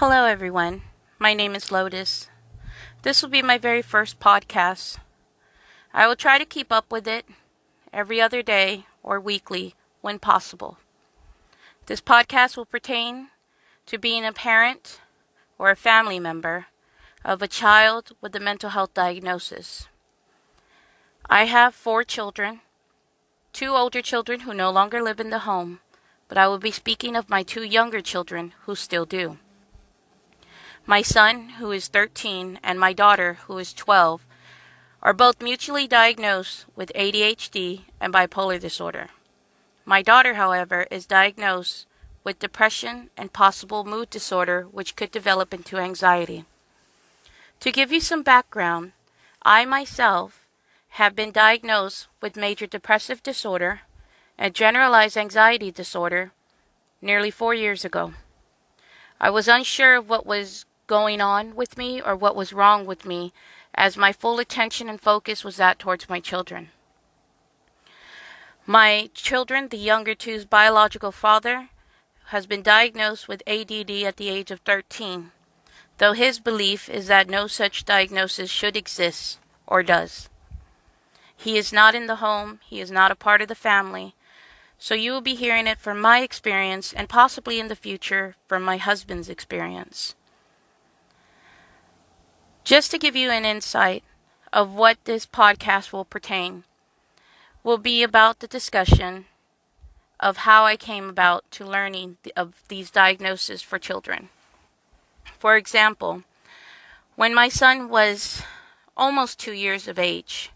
Hello, everyone. My name is Lotus. This will be my very first podcast. I will try to keep up with it every other day or weekly when possible. This podcast will pertain to being a parent or a family member of a child with a mental health diagnosis. I have four children, two older children who no longer live in the home, but I will be speaking of my two younger children who still do. My son, who is 13, and my daughter, who is 12, are both mutually diagnosed with ADHD and bipolar disorder. My daughter, however, is diagnosed with depression and possible mood disorder, which could develop into anxiety. To give you some background, I myself have been diagnosed with major depressive disorder and generalized anxiety disorder nearly four years ago. I was unsure of what was going on with me or what was wrong with me, as my full attention and focus was that towards my children. My children, the younger two's biological father, has been diagnosed with ADD at the age of 13, though his belief is that no such diagnosis should exist or does. He is not in the home, he is not a part of the family, so you will be hearing it from my experience and possibly in the future from my husband's experience. Just to give you an insight of what this podcast will pertain, will be about the discussion of how I came about to learning of these diagnoses for children. For example, when my son was almost two years of age,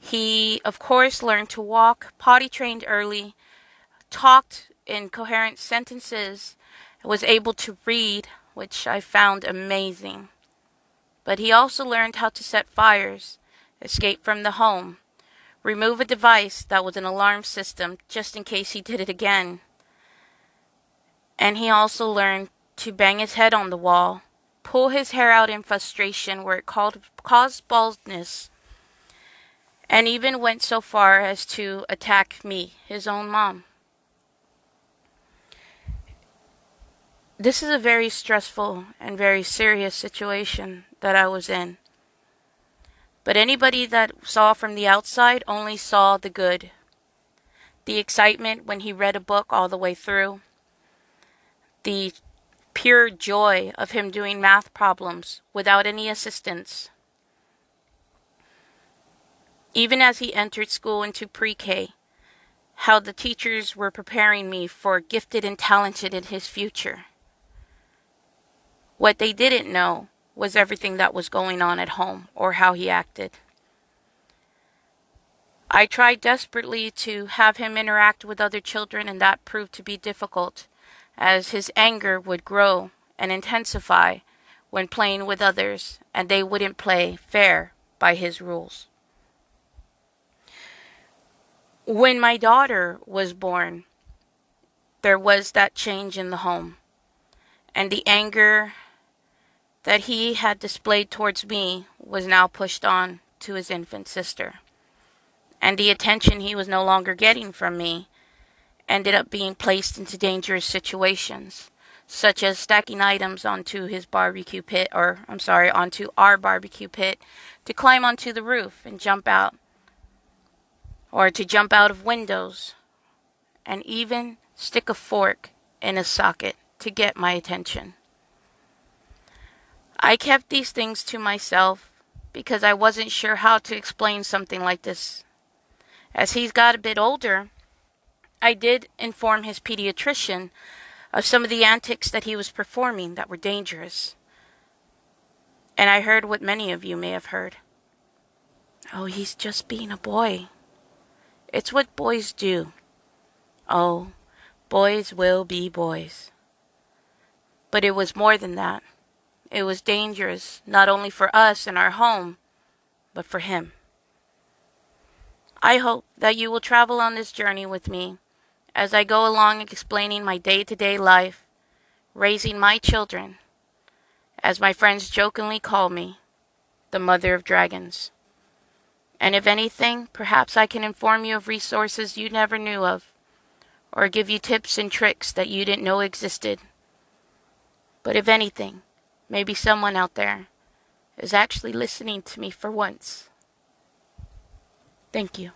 he, of course, learned to walk, potty trained early, talked in coherent sentences, was able to read, which I found amazing. But he also learned how to set fires, escape from the home, remove a device that was an alarm system just in case he did it again. And he also learned to bang his head on the wall, pull his hair out in frustration where it called, caused baldness, and even went so far as to attack me, his own mom. This is a very stressful and very serious situation that I was in. But anybody that saw from the outside only saw the good. The excitement when he read a book all the way through. The pure joy of him doing math problems without any assistance. Even as he entered school into pre K, how the teachers were preparing me for gifted and talented in his future. What they didn't know was everything that was going on at home or how he acted. I tried desperately to have him interact with other children, and that proved to be difficult, as his anger would grow and intensify when playing with others, and they wouldn't play fair by his rules. When my daughter was born, there was that change in the home, and the anger that he had displayed towards me was now pushed on to his infant sister. And the attention he was no longer getting from me ended up being placed into dangerous situations, such as stacking items onto his barbecue pit, or I'm sorry, onto our barbecue pit, to climb onto the roof and jump out, or to jump out of windows, and even stick a fork in a socket to get my attention. I kept these things to myself because I wasn't sure how to explain something like this. As he's got a bit older, I did inform his pediatrician of some of the antics that he was performing that were dangerous. And I heard what many of you may have heard. Oh, he's just being a boy. It's what boys do. Oh, boys will be boys. But it was more than that. It was dangerous, not only for us and our home, but for him. I hope that you will travel on this journey with me as I go along explaining my day to day life, raising my children, as my friends jokingly call me, the mother of dragons. And if anything, perhaps I can inform you of resources you never knew of, or give you tips and tricks that you didn't know existed But if anything, maybe someone out there is actually listening to me for once. Thank you.